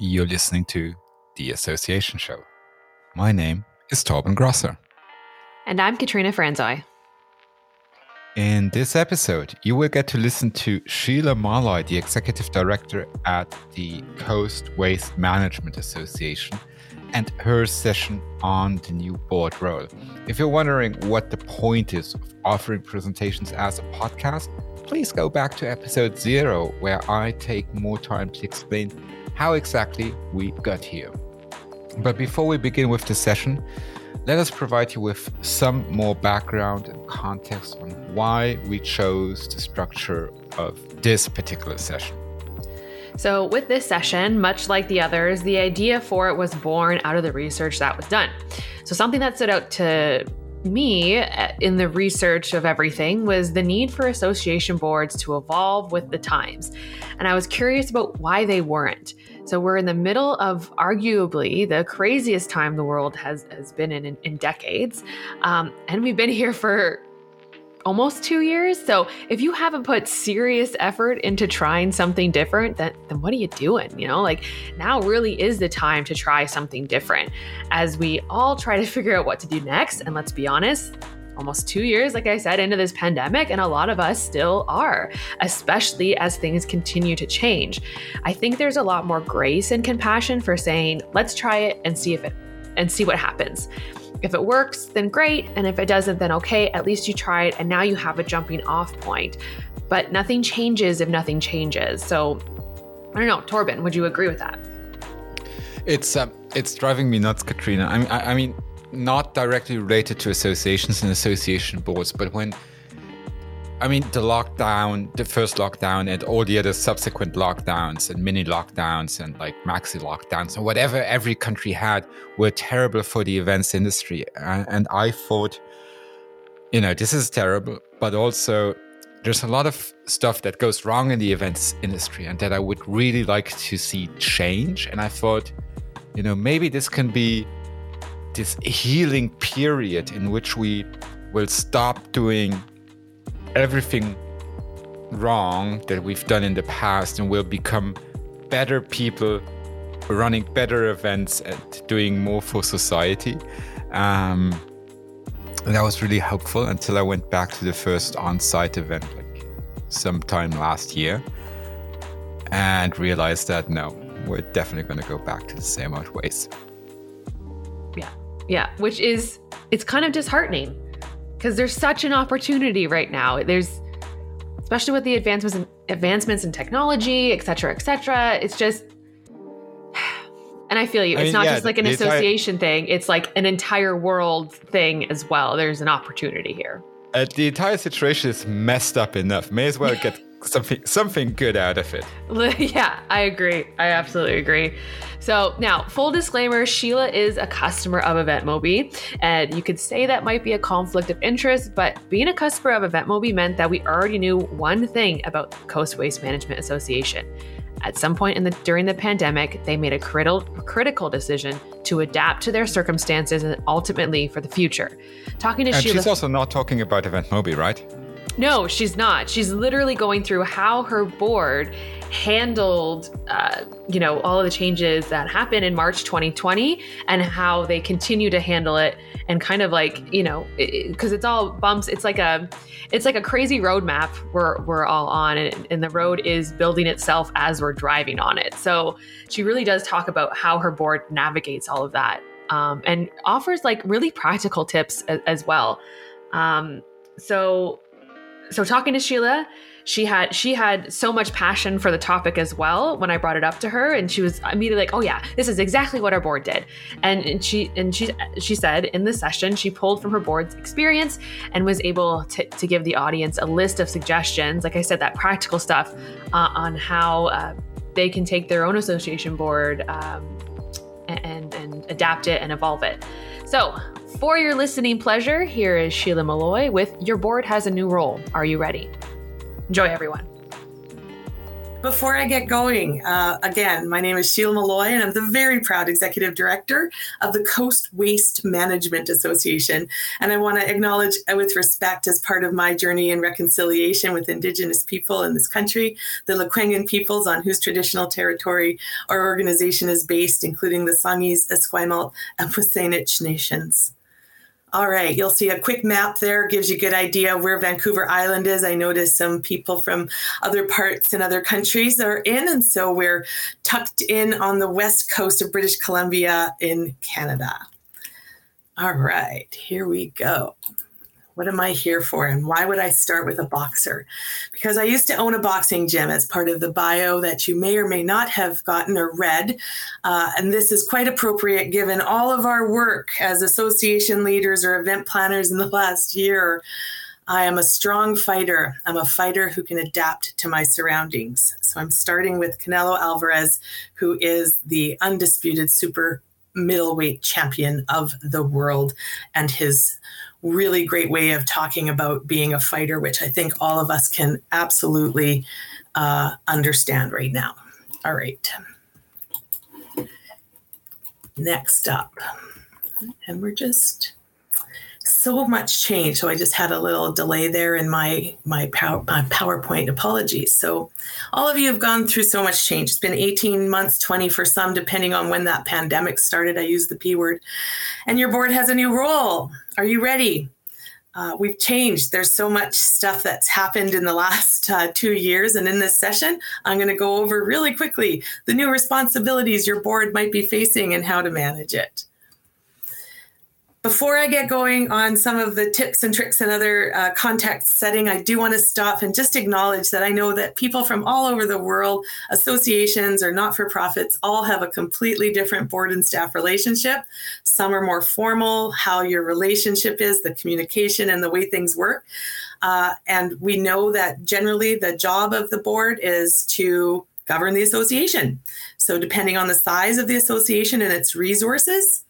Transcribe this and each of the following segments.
You're listening to The Association Show. My name is Thorben Grosser. And I'm Catrina Franzoy. In this episode, you will get to listen to Sheila Malloy, the executive director at the Coast Waste Management Association, and her session on the new board role. If you're wondering what the point is of offering presentations as a podcast, please go back to episode zero, where I take more time to explain how exactly we got here. But before we begin with the session, let us provide you with some more background and context on why we chose the structure of this particular session. So, with this session, much like the others, the idea for it was born out of the research that was done. So, something that stood out to me uh, in the research of everything was the need for association boards to evolve with the times. And I was curious about why they weren't. So we're in the middle of arguably the craziest time the world has, has been in in, in decades. Um, and we've been here for almost two years. So if you haven't put serious effort into trying something different, then, then what are you doing? You know, like now really is the time to try something different as we all try to figure out what to do next. And let's be honest, almost two years, like I said, into this pandemic, and a lot of us still are, especially as things continue to change. I think there's a lot more grace and compassion for saying, let's try it and see if it and see what happens. If it works, then great. And if it doesn't, then okay, at least you tried and now you have a jumping off point. But nothing changes if nothing changes. So I don't know, Thorben, would you agree with that? It's uh, it's driving me nuts, Catrina. I mean, I, I mean, not directly related to associations and association boards, but when I mean, the lockdown, the first lockdown, and all the other subsequent lockdowns and mini lockdowns and like maxi lockdowns and whatever every country had were terrible for the events industry. And I thought, you know, this is terrible, but also there's a lot of stuff that goes wrong in the events industry and that I would really like to see change. And I thought, you know, maybe this can be this healing period in which we will stop doing everything wrong that we've done in the past and will become better people running better events and doing more for society. Um, that was really helpful until I went back to the first on site event like sometime last year and realized that no, we're definitely going to go back to the same old ways. Yeah. Which is, it's kind of disheartening because there's such an opportunity right now. There's especially with the advancements in, advancements in technology, et cetera, et cetera. It's just and I feel you. It's I mean, not yeah, just like an association entire, thing. It's like an entire world thing as well. There's an opportunity here. Uh, the entire situation is messed up enough. May as well get something something good out of it. yeah, I agree. I absolutely agree. So now, full disclaimer: Sheila is a customer of EventMobi, and you could say that might be a conflict of interest. But being a customer of EventMobi meant that we already knew one thing about Coast Waste Management Association. At some point in the during the pandemic, they made a critical critical decision to adapt to their circumstances and ultimately for the future. Talking to and Sheila, she's also not talking about EventMobi, right? No, she's not. She's literally going through how her board handled, uh, you know, all of the changes that happened in March 2020 and how they continue to handle it and kind of like, you know, because it, it's all bumps. It's like a, it's like a crazy roadmap we're we're all on, and, and the road is building itself as we're driving on it. So she really does talk about how her board navigates all of that um, and offers like really practical tips as, as well. Um, so so talking to Sheila, she had she had so much passion for the topic as well when I brought it up to her and she was immediately like, "Oh yeah, this is exactly what our board did." And, and she and she she said in the session she pulled from her board's experience and was able to, to give the audience a list of suggestions, like I said, that practical stuff uh, on how uh, they can take their own association board um, and, and adapt it and evolve it. So, for your listening pleasure, here is Sheila Malloy with Your Board Has a New Role. Are you ready? Enjoy, everyone. Before I get going, uh, again, my name is Sheila Malloy, and I'm the very proud executive director of the Coast Waste Management Association. And I want to acknowledge, uh, with respect, as part of my journey in reconciliation with Indigenous people in this country, the Lekwungen peoples on whose traditional territory our organization is based, including the Songhees, Esquimalt, and Pussanich nations. All right, you'll see a quick map there, gives you a good idea where Vancouver Island is. I noticed some people from other parts and other countries are in, and so we're tucked in on the west coast of British Columbia in Canada. All right, here we go. What am I here for? And why would I start with a boxer? Because I used to own a boxing gym as part of the bio that you may or may not have gotten or read. Uh, and this is quite appropriate given all of our work as association leaders or event planners in the last year. I am a strong fighter. I'm a fighter who can adapt to my surroundings. So I'm starting with Canelo Alvarez, who is the undisputed super middleweight champion of the world and his really great way of talking about being a fighter, which I think all of us can absolutely uh, understand right now. All right. Next up. And we're just so much change. So I just had a little delay there in my my, power, my PowerPoint. Apologies. So all of you have gone through so much change. It's been 18 months, 20 for some, depending on when that pandemic started. I use the P word. And your board has a new role. Are you ready? Uh, we've changed. There's so much stuff that's happened in the last uh, two years. And in this session, I'm going to go over really quickly the new responsibilities your board might be facing and how to manage it. Before I get going on some of the tips and tricks and other uh, context setting, I do want to stop and just acknowledge that I know that people from all over the world, associations or not for profits, all have a completely different board and staff relationship. Some are more formal, how your relationship is, the communication, and the way things work. Uh, and we know that generally the job of the board is to govern the association. So, depending on the size of the association and its resources,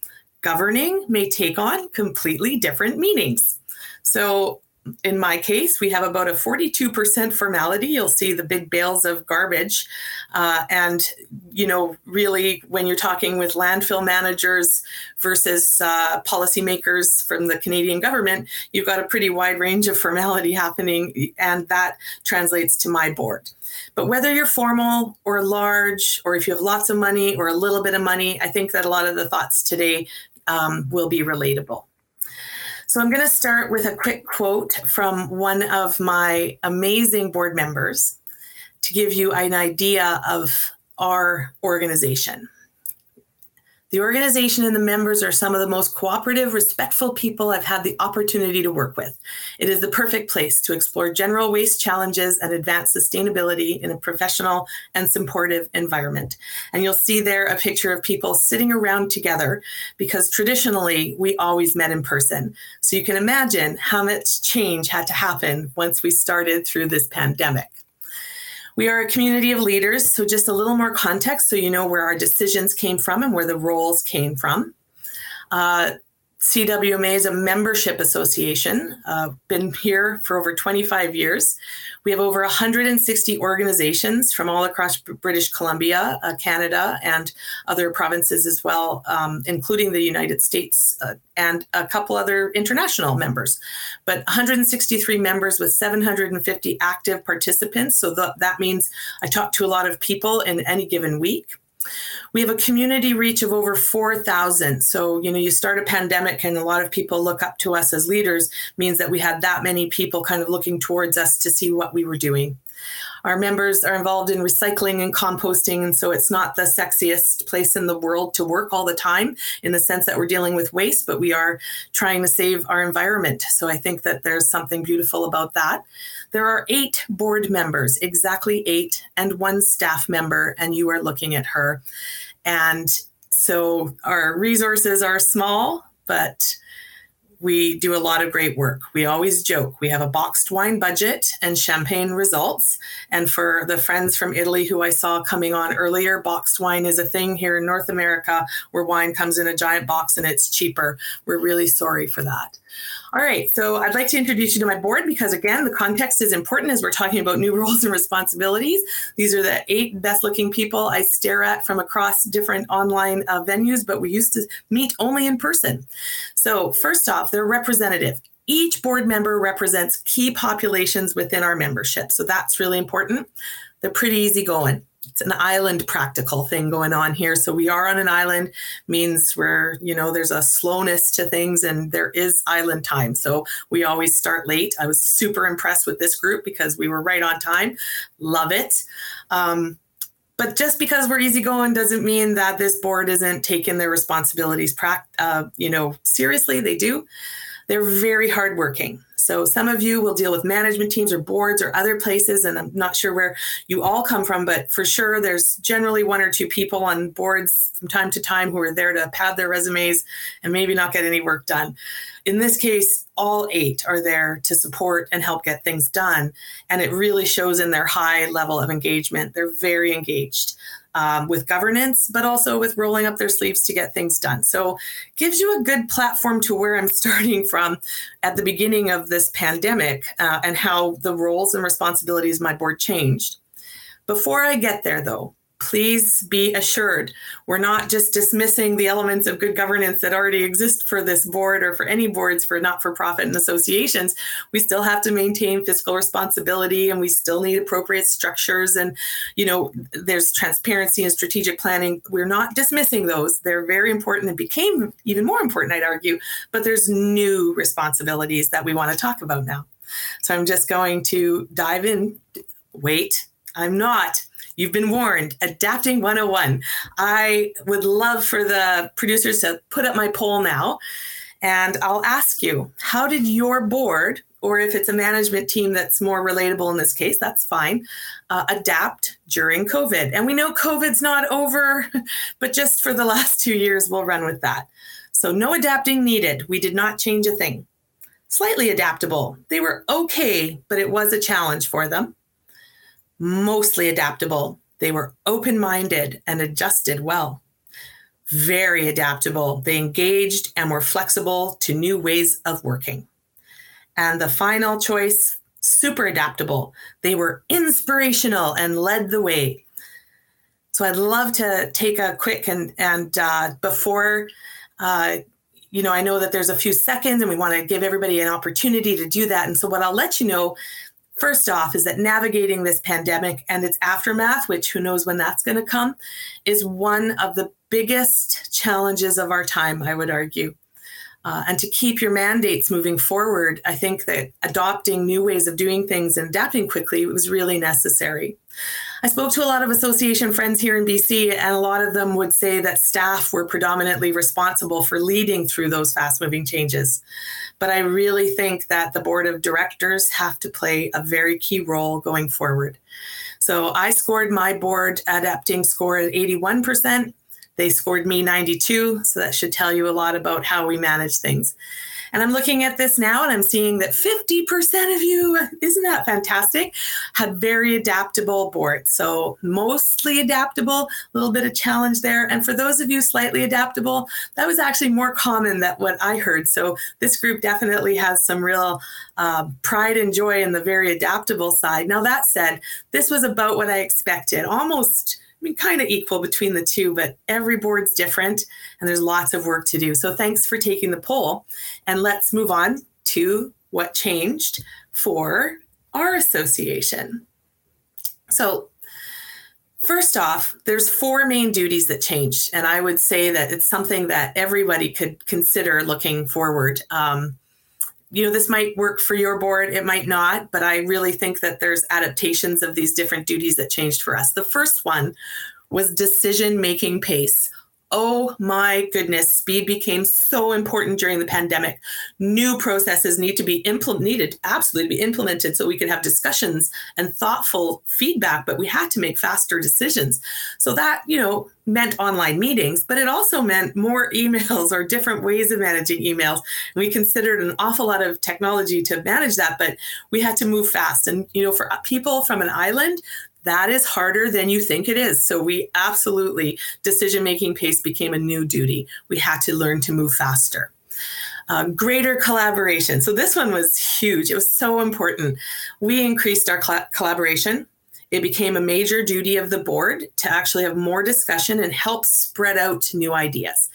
governing may take on completely different meanings. So, in my case, we have about a 42% formality. You'll see the big bales of garbage. Uh, and, you know, really, when you're talking with landfill managers versus uh, policymakers from the Canadian government, you've got a pretty wide range of formality happening. And that translates to my board. But whether you're formal or large, or if you have lots of money or a little bit of money, I think that a lot of the thoughts today um, will be relatable. So I'm going to start with a quick quote from one of my amazing board members to give you an idea of our organization. The organization and the members are some of the most cooperative, respectful people I've had the opportunity to work with. It is the perfect place to explore general waste challenges and advance sustainability in a professional and supportive environment. And you'll see there a picture of people sitting around together because traditionally we always met in person. So you can imagine how much change had to happen once we started through this pandemic. We are a community of leaders, so just a little more context so you know where our decisions came from and where the roles came from. Uh, CWMA is a membership association, uh, been here for over 25 years. We have over 160 organizations from all across British Columbia, uh, Canada, and other provinces as well, um, including the United States uh, and a couple other international members. But 163 members with 750 active participants. So that means I talk to a lot of people in any given week. We have a community reach of over 4,000. So, you know, you start a pandemic and a lot of people look up to us as leaders, means that we had that many people kind of looking towards us to see what we were doing. Our members are involved in recycling and composting, and so it's not the sexiest place in the world to work all the time in the sense that we're dealing with waste, but we are trying to save our environment. So I think that there's something beautiful about that. There are eight board members, exactly eight, and one staff member, and you are looking at her. And so our resources are small, but we do a lot of great work. We always joke we have a boxed wine budget and champagne results. And for the friends from Italy who I saw coming on earlier, boxed wine is a thing here in North America where wine comes in a giant box and it's cheaper. We're really sorry for that. All right, so I'd like to introduce you to my board because, again, the context is important as we're talking about new roles and responsibilities. These are the eight best looking people I stare at from across different online uh, venues, but we used to meet only in person. So, first off, they're representative. Each board member represents key populations within our membership. So, that's really important. They're pretty easygoing it's an island practical thing going on here. So we are on an island means we're, you know, there's a slowness to things and there is island time. So we always start late. I was super impressed with this group because we were right on time. Love it. Um, but just because we're easygoing doesn't mean that this board isn't taking their responsibilities, uh, you know, seriously. They do. They're very hardworking. So some of you will deal with management teams or boards or other places, and I'm not sure where you all come from, but for sure there's generally one or two people on boards from time to time who are there to pad their resumes and maybe not get any work done. In this case, all eight are there to support and help get things done. And it really shows in their high level of engagement. They're very engaged um, with governance, but also with rolling up their sleeves to get things done. So, gives you a good platform to where I'm starting from at the beginning of this pandemic uh, and how the roles and responsibilities of my board changed. Before I get there, though, please be assured we're not just dismissing the elements of good governance that already exist for this board or for any boards for not for profit and associations. We still have to maintain fiscal responsibility and we still need appropriate structures. And, you know, there's transparency and strategic planning. We're not dismissing those. They're very important and became even more important, I'd argue. But there's new responsibilities that we want to talk about now. So I'm just going to dive in. Wait, I'm not You've been warned. Adapting 101. I would love for the producers to put up my poll now. And I'll ask you, how did your board, or if it's a management team that's more relatable in this case, that's fine, uh, adapt during COVID? And we know COVID's not over, but just for the last two years, we'll run with that. So, no adapting needed. We did not change a thing. Slightly adaptable. They were okay, but it was a challenge for them mostly adaptable. They were open minded and adjusted well. Very adaptable. They engaged and were flexible to new ways of working. And the final choice super adaptable. They were inspirational and led the way. So I'd love to take a quick and and uh, before, uh, you know, I know that there's a few seconds and we want to give everybody an opportunity to do that. And so what I'll let you know First off, is that navigating this pandemic and its aftermath, which who knows when that's going to come, is one of the biggest challenges of our time, I would argue. Uh, and to keep your mandates moving forward, I think that adopting new ways of doing things and adapting quickly was really necessary. I spoke to a lot of association friends here in BC, and a lot of them would say that staff were predominantly responsible for leading through those fast moving changes. But I really think that the board of directors have to play a very key role going forward. So I scored my board adapting score at 81%. They scored me 92. So that should tell you a lot about how we manage things. And I'm looking at this now and I'm seeing that 50% of you, isn't that fantastic, have very adaptable boards. So mostly adaptable, a little bit of challenge there. And for those of you slightly adaptable, that was actually more common than what I heard. So this group definitely has some real uh, pride and joy in the very adaptable side. Now, that said, this was about what I expected, almost mean, kind of equal between the two, but every board's different and there's lots of work to do. So thanks for taking the poll. And let's move on to what changed for our association. So First off, there's four main duties that changed, and I would say that it's something that everybody could consider looking forward. Um, you know, this might work for your board, it might not, but I really think that there's adaptations of these different duties that changed for us. The first one was decision making pace. Oh my goodness, speed became so important during the pandemic. New processes need to be implemented, needed absolutely be implemented so we could have discussions and thoughtful feedback, but we had to make faster decisions. So that, you know, meant online meetings, but it also meant more emails or different ways of managing emails. And we considered an awful lot of technology to manage that, but we had to move fast. And, you know, for uh, people from an island, that is harder than you think it is. So we absolutely, decision making pace became a new duty. We had to learn to move faster. Uh, greater collaboration. So this one was huge. It was so important. We increased our cl- collaboration it became a major duty of the board to actually have more discussion and help spread out new ideas.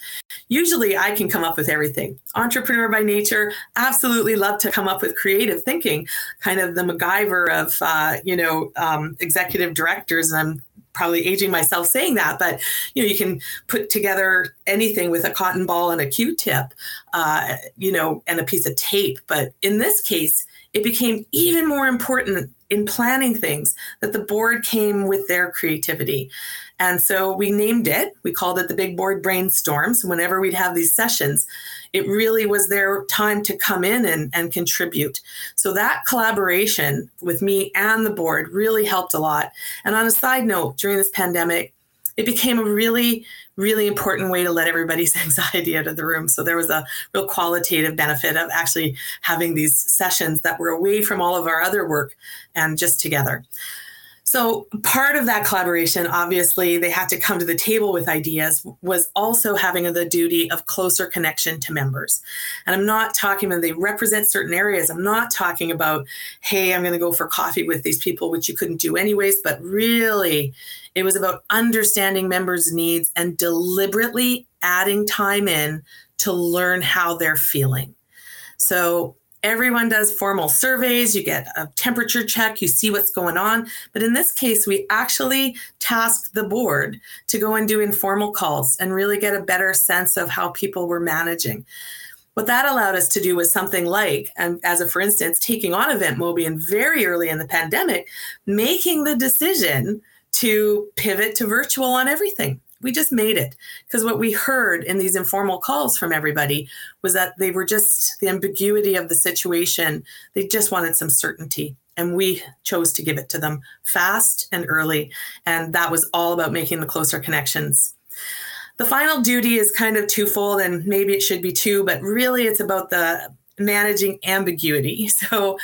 Usually, I can come up with everything. Entrepreneur by nature, absolutely love to come up with creative thinking, kind of the MacGyver of, uh, you know, um, executive directors. And I'm probably aging myself saying that, but you know, you can put together anything with a cotton ball and a Q-tip, uh, you know, and a piece of tape. But in this case, it became even more important in planning things that the board came with their creativity. And so we named it, we called it the Big Board Brainstorms. Whenever we'd have these sessions, it really was their time to come in and, and contribute. So that collaboration with me and the board really helped a lot. And on a side note, during this pandemic, it became a really really important way to let everybody's anxiety out of the room. So there was a real qualitative benefit of actually having these sessions that were away from all of our other work and just together. So, part of that collaboration, obviously, they had to come to the table with ideas, was also having the duty of closer connection to members. And I'm not talking about they represent certain areas. I'm not talking about, hey, I'm going to go for coffee with these people, which you couldn't do anyways, but really, it was about understanding members' needs and deliberately adding time in to learn how they're feeling. So, everyone does formal surveys, you get a temperature check, you see what's going on. But in this case, we actually tasked the board to go and do informal calls and really get a better sense of how people were managing. What that allowed us to do was something like, and as a for instance, taking on Event Mobian very early in the pandemic, making the decision to pivot to virtual on everything we just made it. Because what we heard in these informal calls from everybody was that they were just the ambiguity of the situation they just wanted some certainty. And we chose to give it to them fast and early. And that was all about making the closer connections. The final duty is kind of twofold and maybe it should be two but really it's about the managing ambiguity so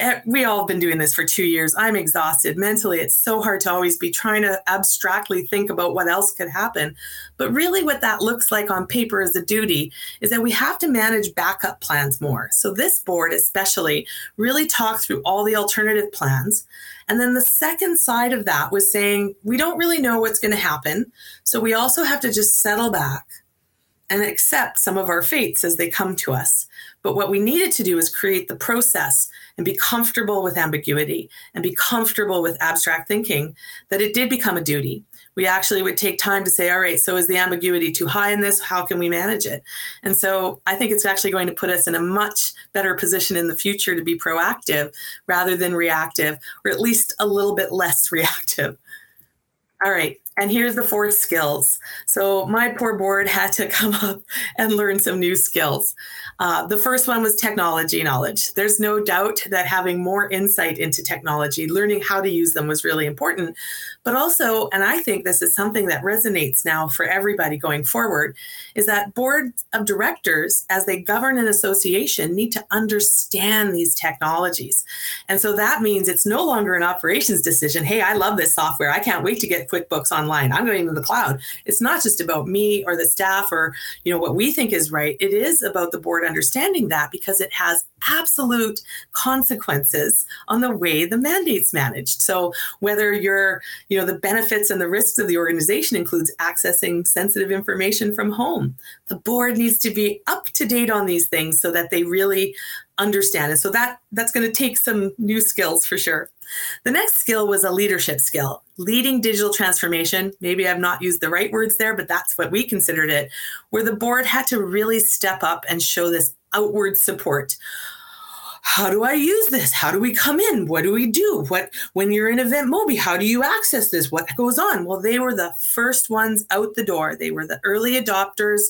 Eh, we all have been doing this for two years. I'm exhausted mentally. It's so hard to always be trying to abstractly think about what else could happen. But really, what that looks like on paper as a duty is that we have to manage backup plans more. So, this board, especially, really talked through all the alternative plans. And then the second side of that was saying, we don't really know what's going to happen. So, we also have to just settle back and accept some of our fates as they come to us. But what we needed to do is create the process and be comfortable with ambiguity and be comfortable with abstract thinking that it did become a duty. We actually would take time to say, all right, so is the ambiguity too high in this? How can we manage it? And so I think it's actually going to put us in a much better position in the future to be proactive rather than reactive, or at least a little bit less reactive. All right. And here's the fourth skills. So my poor board had to come up and learn some new skills. Uh, the first one was technology knowledge. There's no doubt that having more insight into technology, learning how to use them was really important. But also, and I think this is something that resonates now for everybody going forward, is that boards of directors, as they govern an association, need to understand these technologies. And so that means it's no longer an operations decision. Hey, I love this software. I can't wait to get QuickBooks online. I'm going to the cloud. It's not just about me or the staff or you know what we think is right. It is about the board understanding that because it has absolute consequences on the way the mandate's managed. So whether you're, you know, the benefits and the risks of the organization includes accessing sensitive information from home. The board needs to be up to date on these things so that they really understand it. So that that's going to take some new skills for sure. The next skill was a leadership skill, leading digital transformation. Maybe I've not used the right words there, but that's what we considered it, where the board had to really step up and show this outward support. how do I use this? How do we come in? What do we do? What when you're in EventMobi, how do you access this? What goes on? Well, they were the first ones out the door. They were the early adopters.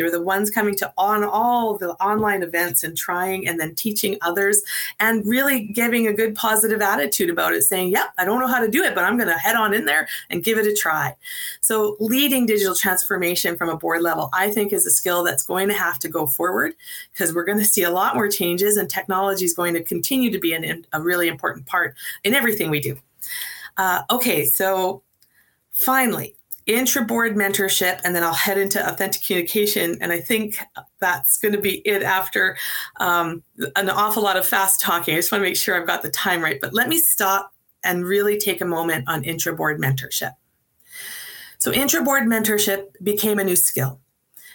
They were the ones coming to on all the online events and trying and then teaching others and really giving a good positive attitude about it, saying, Yep, I don't know how to do it, but I'm going to head on in there and give it a try. So, leading digital transformation from a board level, I think, is a skill that's going to have to go forward because we're going to see a lot more changes and technology is going to continue to be an, a really important part in everything we do. Uh, okay, so finally, intra board mentorship, and then I'll head into authentic communication. And I think that's going to be it after um, an awful lot of fast talking. I just want to make sure I've got the time right. But let me stop and really take a moment on intra board mentorship. So, intra board mentorship became a new skill.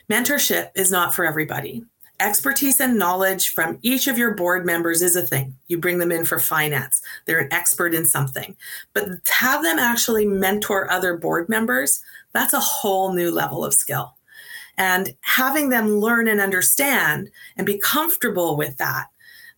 Mentorship is not for everybody. Expertise and knowledge from each of your board members is a thing. You bring them in for finance, they're an expert in something. But have them actually mentor other board members, that's a whole new level of skill. And having them learn and understand and be comfortable with that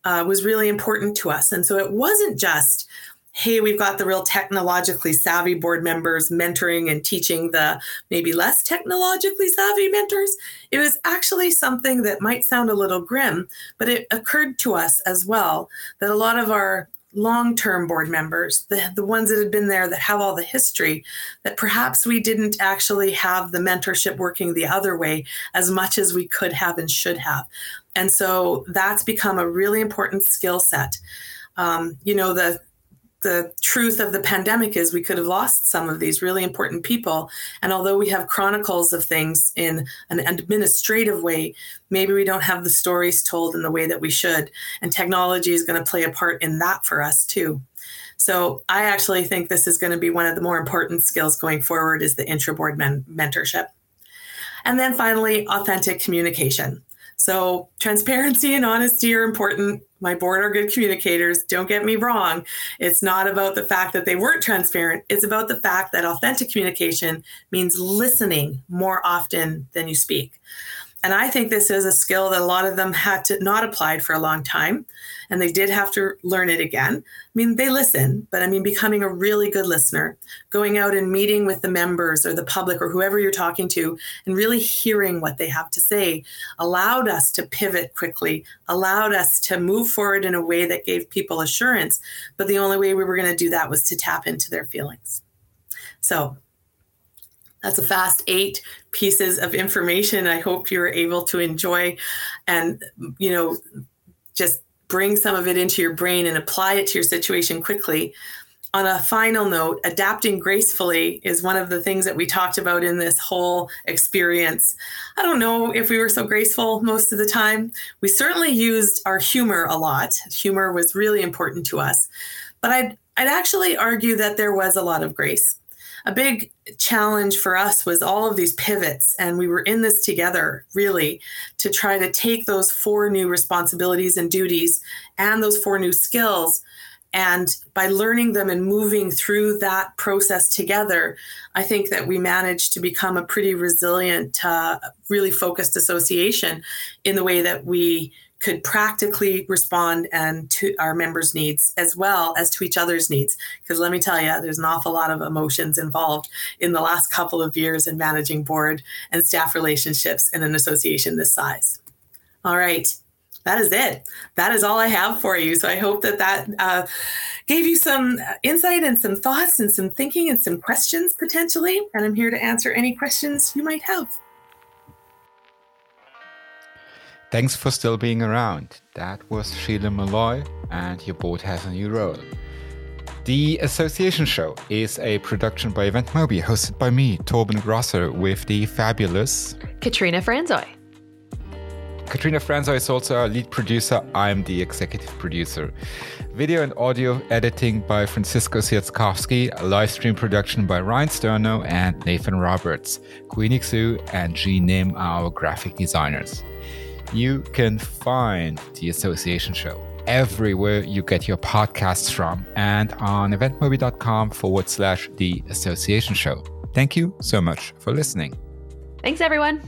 uh, was really important to us. And so it wasn't just, hey, we've got the real technologically savvy board members mentoring and teaching the maybe less technologically savvy mentors. It was actually something that might sound a little grim, but it occurred to us as well that a lot of our long term board members, the, the ones that had been there that have all the history, that perhaps we didn't actually have the mentorship working the other way as much as we could have and should have. And so that's become a really important skill set. Um, you know, the the truth of the pandemic is we could have lost some of these really important people. And although we have chronicles of things in an administrative way, maybe we don't have the stories told in the way that we should. And technology is going to play a part in that for us too. So I actually think this is going to be one of the more important skills going forward is the intra-board men- mentorship. And then finally, authentic communication. So transparency and honesty are important. My board are good communicators. Don't get me wrong. It's not about the fact that they weren't transparent. It's about the fact that authentic communication means listening more often than you speak. And I think this is a skill that a lot of them had to not applied for a long time. And they did have to learn it again. I mean, they listen, but I mean, becoming a really good listener, going out and meeting with the members or the public or whoever you're talking to and really hearing what they have to say allowed us to pivot quickly, allowed us to move forward in a way that gave people assurance. But the only way we were going to do that was to tap into their feelings. So that's a fast eight pieces of information I hope you're able to enjoy and, you know, just bring some of it into your brain and apply it to your situation quickly. On a final note, adapting gracefully is one of the things that we talked about in this whole experience. I don't know if we were so graceful most of the time. We certainly used our humor a lot. Humor was really important to us. But I'd, I'd actually argue that there was a lot of grace a big challenge for us was all of these pivots and we were in this together really to try to take those four new responsibilities and duties and those four new skills and by learning them and moving through that process together i think that we managed to become a pretty resilient uh, really focused association in the way that we could practically respond and to our members' needs as well as to each other's needs. Because let me tell you, there's an awful lot of emotions involved in the last couple of years in managing board and staff relationships in an association this size. All right. That is it. That is all I have for you. So I hope that that uh, gave you some insight and some thoughts and some thinking and some questions potentially. And I'm here to answer any questions you might have. Thanks for still being around. That was Sheila Malloy, and your board has a new role. The Association Show is a production by EventMobi, hosted by me, Thorben Grosser, with the fabulous Catrina Franzoy. Catrina Franzoy is also our lead producer. I'm the executive producer. Video and audio editing by Francisco Siatkowski, live stream production by Ryan Sterno and Nathan Roberts. Queenie Xu and Jean Nim are our graphic designers. You can find the Association Show everywhere you get your podcasts from and on eventmobi.com forward slash the Association Show. Thank you so much for listening. Thanks, everyone.